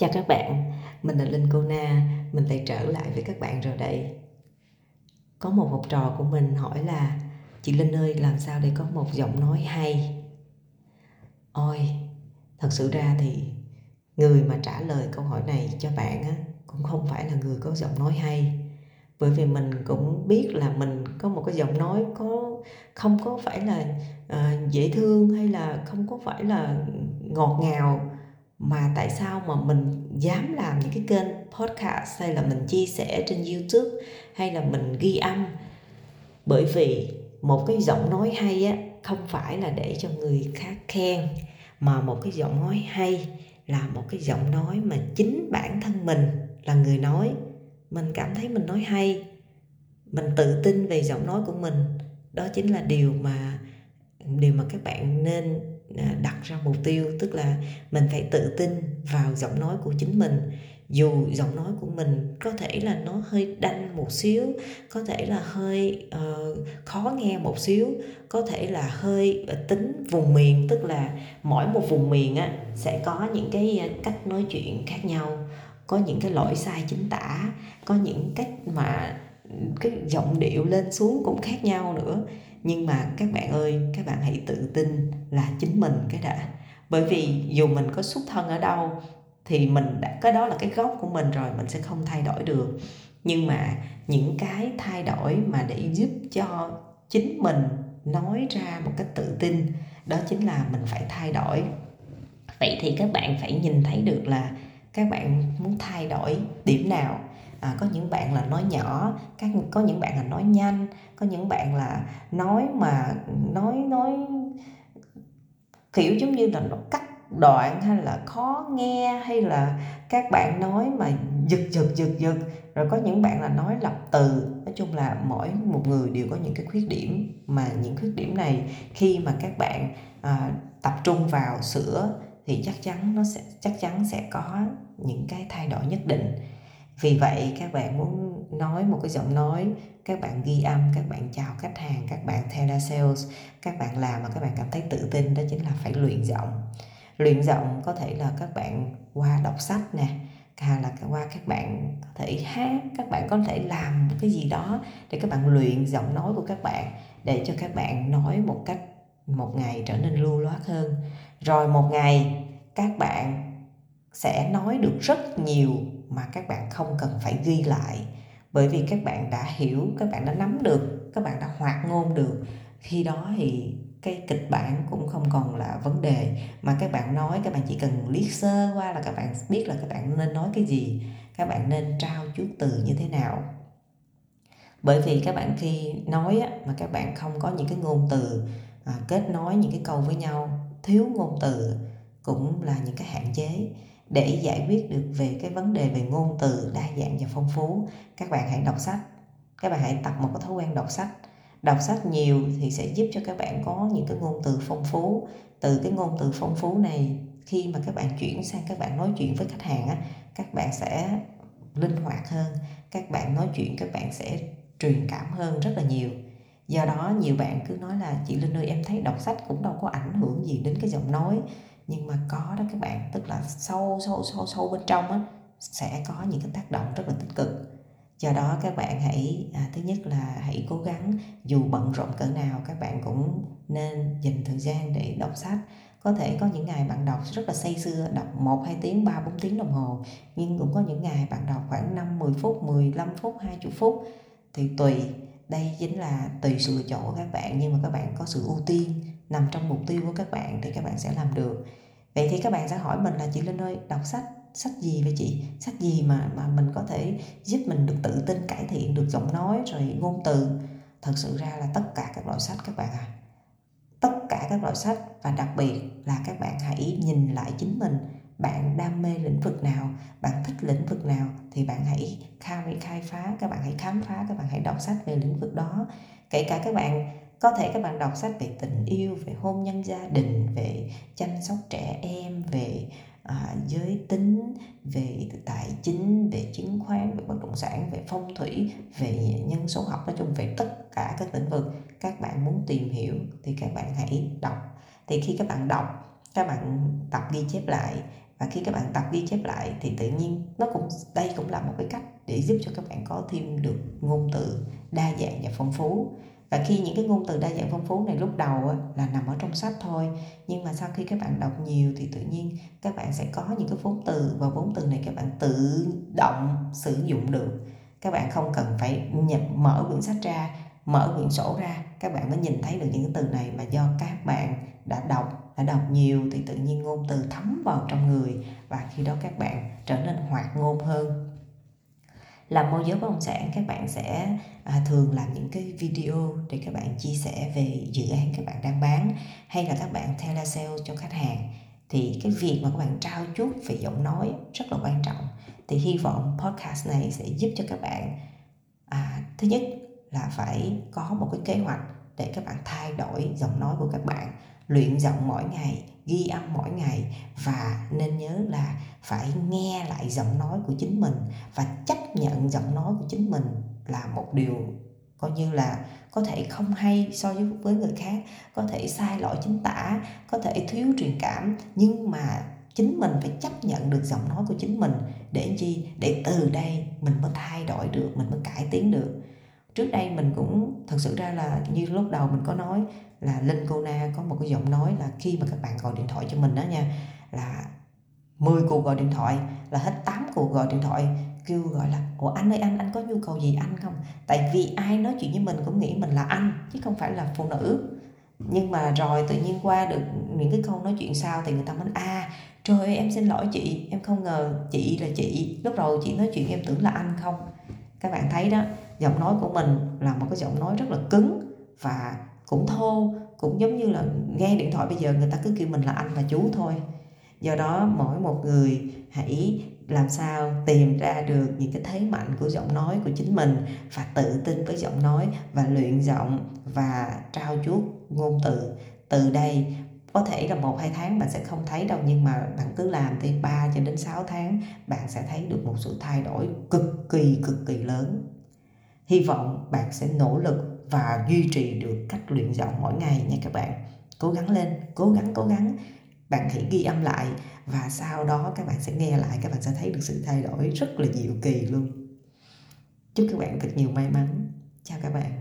Chào các bạn, mình là Linh Cô Na, mình lại trở lại với các bạn rồi đây. Có một học trò của mình hỏi là Chị Linh ơi, làm sao để có một giọng nói hay? Ôi, thật sự ra thì người mà trả lời câu hỏi này cho bạn á, cũng không phải là người có giọng nói hay bởi vì mình cũng biết là mình có một cái giọng nói có không có phải là uh, dễ thương hay là không có phải là ngọt ngào mà tại sao mà mình dám làm những cái kênh podcast hay là mình chia sẻ trên youtube hay là mình ghi âm? Bởi vì một cái giọng nói hay á, không phải là để cho người khác khen, mà một cái giọng nói hay là một cái giọng nói mà chính bản thân mình là người nói. Mình cảm thấy mình nói hay, mình tự tin về giọng nói của mình. Đó chính là điều mà điều mà các bạn nên À, đặt ra mục tiêu tức là mình phải tự tin vào giọng nói của chính mình. Dù giọng nói của mình có thể là nó hơi đanh một xíu có thể là hơi uh, khó nghe một xíu có thể là hơi ờ, tính vùng miền tức là mỗi một vùng miền á sẽ có những cái ờ, cách nói chuyện khác nhau. Có những cái lỗi sai chính tả có những cách mà cái giọng điệu lên xuống cũng khác nhau nữa nhưng mà các bạn ơi, các bạn hãy tự tin là chính mình cái đã. Bởi vì dù mình có xuất thân ở đâu, thì mình đã, cái đó là cái gốc của mình rồi, mình sẽ không thay đổi được. Nhưng mà những cái thay đổi mà để giúp cho chính mình nói ra một cách tự tin, đó chính là mình phải thay đổi. Vậy thì các bạn phải nhìn thấy được là các bạn muốn thay đổi điểm nào? À, có những bạn là nói nhỏ các có những bạn là nói nhanh có những bạn là nói mà nói nói kiểu giống như là nó cắt đoạn hay là khó nghe hay là các bạn nói mà giật giật giật giật. Rồi có những bạn là nói lập từ. Nói chung là mỗi một người đều có những cái khuyết điểm mà những khuyết điểm này khi mà các bạn à, tập trung vào sửa thì chắc chắn nó sẽ chắc chắn sẽ có những cái thay đổi nhất định vì vậy các bạn muốn nói một cái giọng nói các bạn ghi âm các bạn chào khách hàng các bạn telesales các bạn làm mà các bạn cảm thấy tự tin đó chính là phải luyện giọng luyện giọng có thể là các bạn qua đọc sách nè hay là qua các bạn có thể hát các bạn có thể làm một cái gì đó để các bạn luyện giọng nói của các bạn để cho các bạn nói một cách một ngày trở nên lưu loát hơn rồi một ngày các bạn sẽ nói được rất nhiều mà các bạn không cần phải ghi lại bởi vì các bạn đã hiểu các bạn đã nắm được các bạn đã hoạt ngôn được khi đó thì cái kịch bản cũng không còn là vấn đề mà các bạn nói các bạn chỉ cần liếc sơ qua là các bạn biết là các bạn nên nói cái gì các bạn nên trao chuốt từ như thế nào bởi vì các bạn khi nói á, mà các bạn không có những cái ngôn từ à, kết nối những cái câu với nhau thiếu ngôn từ cũng là những cái hạn chế để giải quyết được về cái vấn đề về ngôn từ, đa dạng và phong phú. Các bạn hãy đọc sách. Các bạn hãy tập một cái thói quen đọc sách. Đọc sách nhiều thì sẽ giúp cho các bạn có những cái ngôn từ phong phú. Từ cái ngôn từ phong phú này, khi mà các bạn chuyển sang các bạn nói chuyện với khách hàng á, các bạn sẽ linh hoạt hơn. Các bạn nói chuyện, các bạn sẽ truyền cảm hơn rất là nhiều. Do đó, nhiều bạn cứ nói là, chị linh ơi, em thấy đọc sách cũng đâu có ảnh hưởng gì đến cái giọng nói nhưng mà có đó các bạn tức là sâu sâu sâu sâu bên trong á sẽ có những cái tác động rất là tích cực. Do đó các bạn hãy à, thứ nhất là hãy cố gắng dù bận rộn cỡ nào các bạn cũng nên dành thời gian để đọc sách. Có thể có những ngày bạn đọc rất là say sưa đọc 1, 2 tiếng, 3, 4 tiếng đồng hồ nhưng cũng có những ngày bạn đọc khoảng 5, 10 phút, 15 phút, 20 phút. Thì tùy đây chính là tùy sự lựa chọn của các bạn nhưng mà các bạn có sự ưu tiên nằm trong mục tiêu của các bạn thì các bạn sẽ làm được vậy thì các bạn sẽ hỏi mình là, chị linh ơi, đọc sách sách gì vậy chị? Sách gì mà mà mình có thể giúp mình được tự tin cải thiện được giọng nói rồi ngôn từ? Thật sự ra là tất cả các loại sách các bạn à tất cả các loại sách và đặc biệt là các bạn hãy nhìn lại chính mình. Bạn đam mê lĩnh vực nào, bạn thích lĩnh vực nào thì bạn hãy khai khai phá, các bạn hãy khám phá, các bạn hãy đọc sách về lĩnh vực đó. Kể cả các bạn có thể các bạn đọc sách về tình yêu về hôn nhân gia đình về chăm sóc trẻ em về à, giới tính về tài chính về chứng khoán về bất động sản về phong thủy về nhân số học nói chung về tất cả các lĩnh vực các bạn muốn tìm hiểu thì các bạn hãy đọc. Thì khi các bạn đọc các bạn tập ghi chép lại và khi các bạn tập ghi chép lại thì tự nhiên nó cũng đây cũng là một cái cách để giúp cho các bạn có thêm được ngôn từ đa dạng và phong phú và khi những cái ngôn từ đa dạng phong phú này lúc đầu á, là nằm ở trong sách thôi. Nhưng mà sau khi các bạn đọc nhiều thì tự nhiên các bạn sẽ có những cái vốn từ. Và vốn từ này các bạn tự động sử dụng được. Các bạn không cần phải nhập mở quyển sách ra mở quyển sổ ra. Các bạn mới nhìn thấy được những cái từ này mà do các bạn đã đọc đã đọc nhiều thì tự nhiên ngôn từ thấm vào trong người. Và khi đó các bạn trở nên hoạt ngôn hơn làm môi giới bất động sản các bạn sẽ à, thường làm những cái video để các bạn chia sẻ về dự án các bạn đang bán hay là các bạn telesale cho khách hàng. Thì cái việc mà các bạn trao chuốt về giọng nói rất là quan trọng. Thì hy vọng podcast này sẽ giúp cho các bạn à, thứ nhất là phải có một cái kế hoạch để các bạn thay đổi giọng nói của các bạn luyện giọng mỗi ngày, ghi âm mỗi ngày và nên nhớ là phải nghe lại giọng nói của chính mình và chấp nhận giọng nói của chính mình là một điều coi như là có thể không hay so với với người khác, có thể sai lỗi chính tả, có thể thiếu truyền cảm, nhưng mà chính mình phải chấp nhận được giọng nói của chính mình để chi? Để từ đây mình mới thay đổi được, mình mới cải tiến được. Trước đây mình cũng thật sự ra là như lúc đầu mình có nói là linh cô na có một cái giọng nói là khi mà các bạn gọi điện thoại cho mình đó nha, là 10 cuộc gọi điện thoại, là hết 8 cuộc gọi điện thoại, kêu gọi là, ủa anh ơi, anh anh có nhu cầu gì anh không? Tại vì ai nói chuyện với mình cũng nghĩ mình là anh, chứ không phải là phụ nữ. Nhưng mà rồi tự nhiên qua được những cái câu nói chuyện sau thì người ta mới à trời ơi, em xin lỗi chị, em không ngờ chị là chị, lúc đầu chị nói chuyện em tưởng là anh không. Các bạn thấy đó, giọng nói của mình là một cái giọng nói rất là cứng và cũng thô cũng giống như là nghe điện thoại bây giờ người ta cứ kêu mình là anh và chú thôi. Do đó mỗi một người hãy làm sao tìm ra được những cái thế mạnh của giọng nói của chính mình và tự tin với giọng nói và luyện giọng và trao chuốt ngôn từ. Từ đây có thể là một hai tháng bạn sẽ không thấy đâu nhưng mà bạn cứ làm từ 3 cho đến 6 tháng bạn sẽ thấy được một sự thay đổi cực kỳ cực kỳ lớn. Hy vọng bạn sẽ nỗ lực và duy trì được cách luyện giọng mỗi ngày nha các bạn. Cố gắng lên, cố gắng cố gắng. Bạn hãy ghi âm lại và sau đó các bạn sẽ nghe lại, các bạn sẽ thấy được sự thay đổi rất là diệu kỳ luôn. Chúc các bạn thật nhiều may mắn. Chào các bạn.